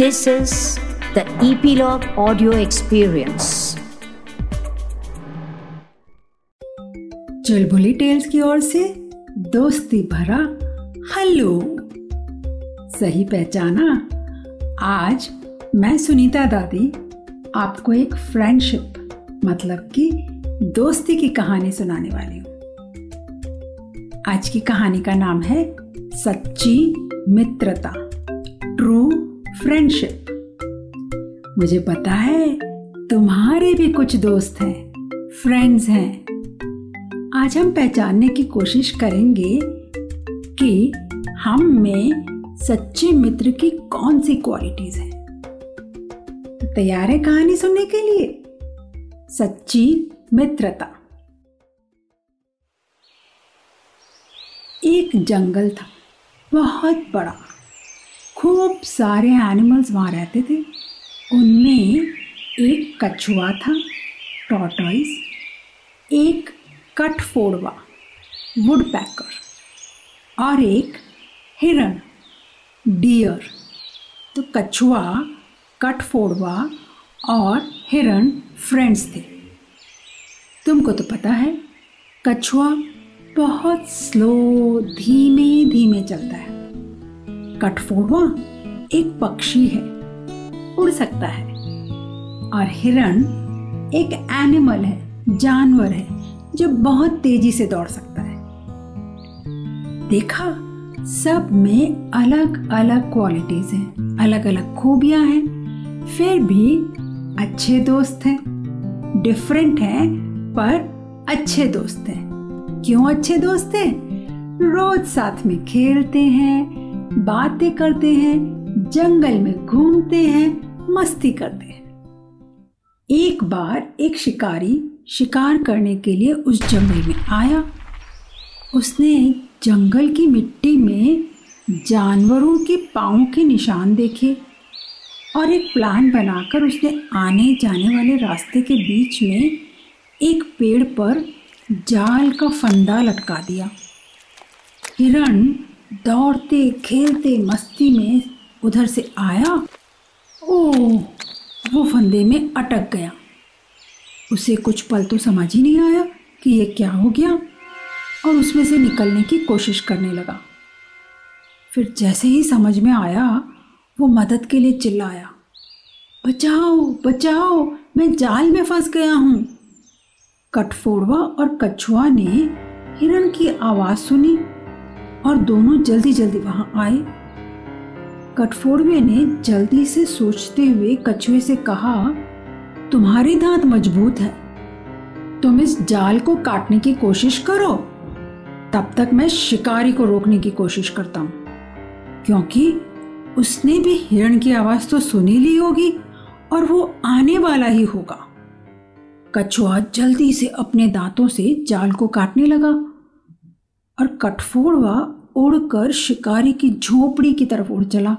This is the Epilogue Audio Experience. Chulbuli tales की ओर से दोस्ती भरा हेलो सही पहचाना? आज मैं सुनीता दादी, आपको एक फ्रेंडशिप मतलब कि दोस्ती की कहानी सुनाने वाली हूँ। आज की कहानी का नाम है सच्ची मित्रता। फ्रेंडशिप मुझे पता है तुम्हारे भी कुछ दोस्त हैं फ्रेंड्स हैं। आज हम पहचानने की कोशिश करेंगे कि हम में सच्चे मित्र की कौन सी क्वालिटीज हैं। तो तैयार है कहानी सुनने के लिए? सच्ची मित्रता। एक जंगल था, बहुत बड़ा। खूब सारे एनिमल्स वहाँ रहते थे। उनमें एक कछुआ था टॉटॉइस एक कटफोड़वा वुड पैकर और एक हिरण डियर तो कछुआ कटफोड़वा और हिरण फ्रेंड्स थे। तुमको तो पता है, कछुआ बहुत स्लो धीमे धीमे चलता है। कठफोड़वा एक पक्षी है, उड़ सकता है। और हिरण एक एनिमल है, जानवर है, जो बहुत तेज़ी से दौड़ सकता है। देखा, सब में अलग अलग क्वालिटीज हैं अलग अलग खूबियाँ हैं, फिर भी अच्छे दोस्त हैं। डिफरेंट हैं, पर अच्छे दोस्त हैं। क्यों अच्छे दोस्त हैं? रोज साथ में खेलते हैं बातें करते हैं, जंगल में घूमते हैं, मस्ती करते हैं। एक बार एक शिकारी शिकार करने के लिए उस जंगल में आया। उसने जंगल की मिट्टी में जानवरों के पाँव के निशान देखे और एक प्लान बनाकर उसने आने जाने वाले रास्ते के बीच में एक पेड़ पर जाल का फंदा लटका दिया। हिरण दौड़ते, खेलते, मस्ती में उधर से आया। ओ, वो फंदे में अटक गया। उसे कुछ पल तो समझ ही नहीं आया कि ये क्या हो गया और उसमें से निकलने की कोशिश करने लगा। फिर जैसे ही समझ में आया, वो मदद के लिए चिल्लाया, बचाओ बचाओ, मैं जाल में फंस गया हूँ। कटफोड़वा और कछुआ ने हिरण की आवाज़ सुनी। और दोनों जल्दी जल्दी वहाँ आए। कटफोड़वे ने जल्दी से सोचते हुए कछुए से कहा, तुम्हारे दांत मज़बूत है। तुम इस जाल को काटने की कोशिश करो। तब तक मैं शिकारी को रोकने की कोशिश करता हूँ। क्योंकि उसने भी हिरण की आवाज़ तो सुनी ली होगी और वो आने वाला ही होगा। कछुआ जल्दी से अपने दांतों से जाल को काटने लगा। और कठफोड़वा उड़कर शिकारी की झोपड़ी की तरफ़ उड़ चला।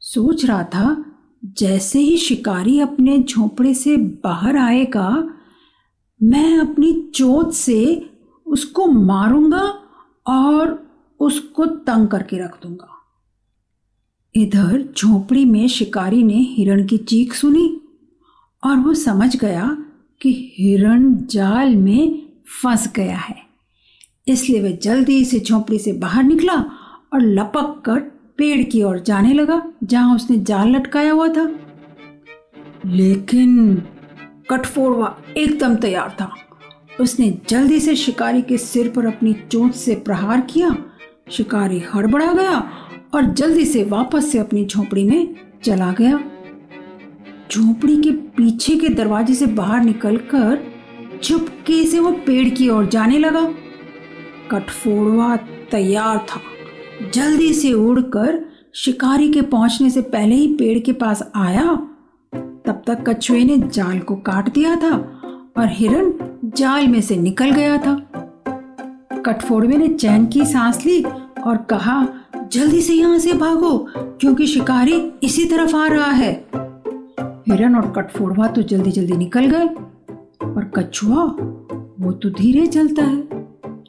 सोच रहा था, जैसे ही शिकारी अपने झोपड़े से बाहर आएगा, मैं अपनी चोट से उसको मारूँगा और उसको तंग करके रख दूँगा। इधर झोपड़ी में शिकारी ने हिरण की चीख सुनी और वो समझ गया कि हिरण जाल में फंस गया है। इसलिए वह जल्दी से झोंपड़ी से बाहर निकला और लपक कर पेड़ की ओर जाने लगा, जहाँ उसने जाल लटकाया हुआ था। लेकिन कठफोड़वा एकदम तैयार था। उसने जल्दी से शिकारी के सिर पर अपनी चोट से प्रहार किया। शिकारी हड़बड़ा गया और जल्दी से वापस से अपनी झोपड़ी में चला गया। झोपड़ी के पीछे के दरवाजे से बाहर निकलकर चुपके से वो पेड़ की ओर जाने लगा। कठफोड़वा तैयार था। जल्दी से उड़कर शिकारी के पहुँचने से पहले ही पेड़ के पास आया। तब तक कछुए ने जाल को काट दिया था और हिरण जाल में से निकल गया था। कठफोड़वे ने चैन की सांस ली और कहा, जल्दी से यहाँ से भागो, क्योंकि शिकारी इसी तरफ़ आ रहा है। हिरण और कठफोड़वा तो जल्दी जल्दी निकल गए और कछुआ, वो तो धीरे चलता है।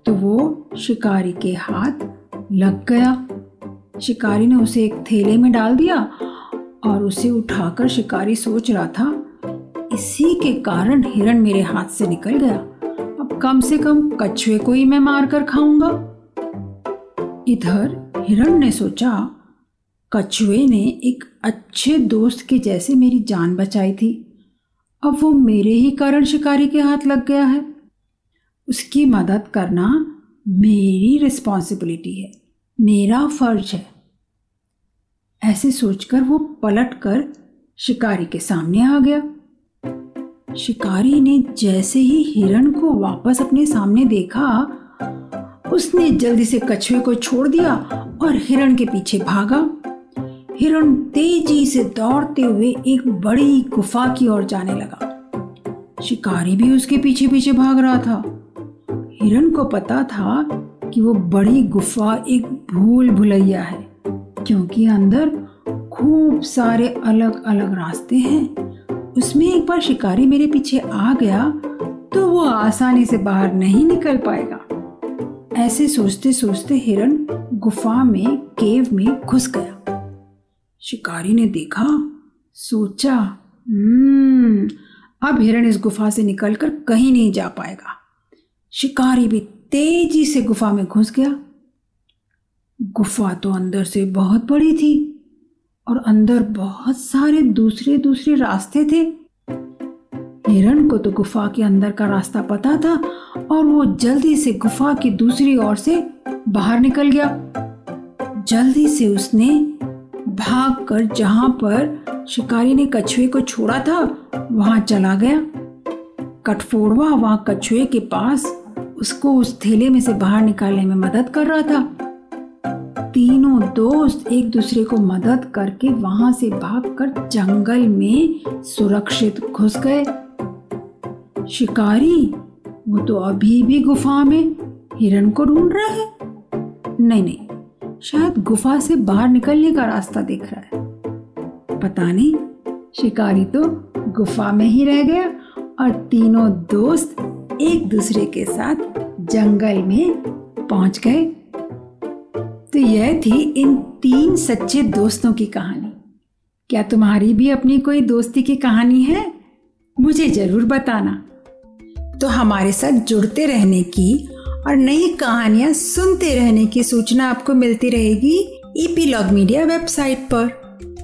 तो वो शिकारी के हाथ लग गया। शिकारी ने उसे एक थैले में डाल दिया और उसे उठाकर शिकारी सोच रहा था, इसी के कारण हिरण मेरे हाथ से निकल गया। अब कम से कम कछुए को ही मैं मार कर खाऊँगा। इधर हिरण ने सोचा, कछुए ने एक अच्छे दोस्त के जैसे मेरी जान बचाई थी। अब वो मेरे ही कारण शिकारी के हाथ लग गया है। उसकी मदद करना मेरी रिस्पॉन्सिबिलिटी है, मेरा फ़र्ज़ है। ऐसे सोचकर वो पलट कर शिकारी के सामने आ गया। शिकारी ने जैसे ही हिरण को वापस अपने सामने देखा, उसने जल्दी से कछुए को छोड़ दिया और हिरण के पीछे भागा। हिरण तेज़ी से दौड़ते हुए एक बड़ी गुफा की ओर जाने लगा। शिकारी भी उसके पीछे पीछे भाग रहा था। हिरण को पता था कि वो बड़ी गुफा एक भूल भुलैया है, क्योंकि अंदर खूब सारे अलग अलग रास्ते हैं। उसमें एक बार शिकारी मेरे पीछे आ गया तो वो आसानी से बाहर नहीं निकल पाएगा। ऐसे सोचते सोचते हिरण गुफा में, केव में घुस गया। शिकारी ने देखा, सोचा हम्म अब हिरण इस गुफा से निकलकर कहीं नहीं जा पाएगा। शिकारी भी तेज़ी से गुफा में घुस गया। गुफा तो अंदर से बहुत बड़ी थी और अंदर बहुत सारे दूसरे दूसरे रास्ते थे। हिरण को तो गुफा के अंदर का रास्ता पता था और वो जल्दी से गुफा की दूसरी ओर से बाहर निकल गया। जल्दी से उसने भागकर जहाँ पर शिकारी ने कछुए को छोड़ा था, वहाँ चला गया। कठफोड़वा वहाँ कछुए के पास उसको उस थैले में से बाहर निकालने में मदद कर रहा था। तीनों दोस्त एक दूसरे को मदद करके वहाँ से भागकर जंगल में सुरक्षित घुस गए। शिकारी, वो तो अभी भी गुफा में हिरण को ढूंढ रहा है। नहीं नहीं, शायद गुफा से बाहर निकलने का रास्ता देख रहा है। पता नहीं, शिकारी तो गुफा में ही रह गया और तीनों दोस्त एक दूसरे के साथ जंगल में पहुँच गए। तो यह थी इन तीन सच्चे दोस्तों की कहानी। क्या तुम्हारी भी अपनी कोई दोस्ती की कहानी है? मुझे ज़रूर बताना। तो हमारे साथ जुड़ते रहने की और नई कहानियाँ सुनते रहने की सूचना आपको मिलती रहेगी ईपीलॉग मीडिया वेबसाइट पर।